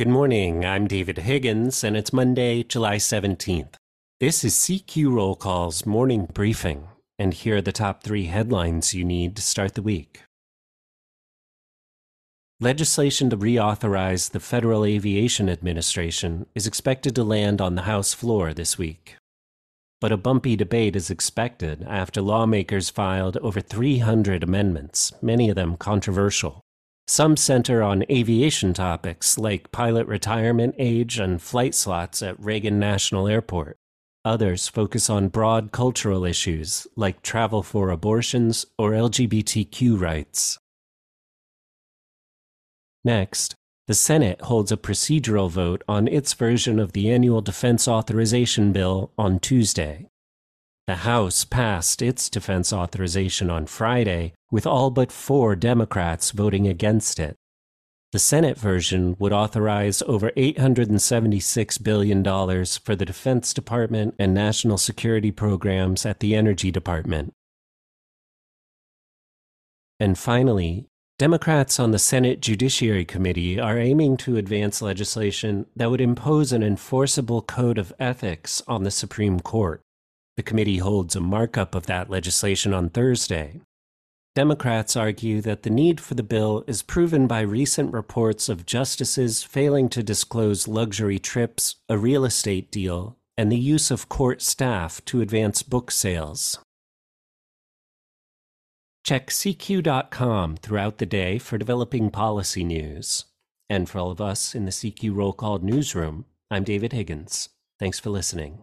Good morning. I'm David Higgins, and it's Monday, July 17th. This is CQ Roll Call's morning briefing, and here are the top three headlines you need to start the week. Legislation to reauthorize the Federal Aviation Administration is expected to land on the House floor this week. But a bumpy debate is expected after lawmakers filed over 300 amendments, many of them controversial. Some center on aviation topics like pilot retirement age and flight slots at Reagan National Airport. Others focus on broad cultural issues like travel for abortions or LGBTQ rights. Next, the Senate holds a procedural vote on its version of the annual defense authorization bill on Tuesday. The House passed its defense authorization on Friday, with all but four Democrats voting against it. The Senate version would authorize over $876 billion for the Defense Department and national security programs at the Energy Department. And finally, Democrats on the Senate Judiciary Committee are aiming to advance legislation that would impose an enforceable code of ethics on the Supreme Court. The committee holds a markup of that legislation on Thursday. Democrats argue that the need for the bill is proven by recent reports of justices failing to disclose luxury trips, a real estate deal, and the use of court staff to advance book sales. Check CQ.com throughout the day for developing policy news. And for all of us in the CQ Roll Call newsroom, I'm David Higgins. Thanks for listening.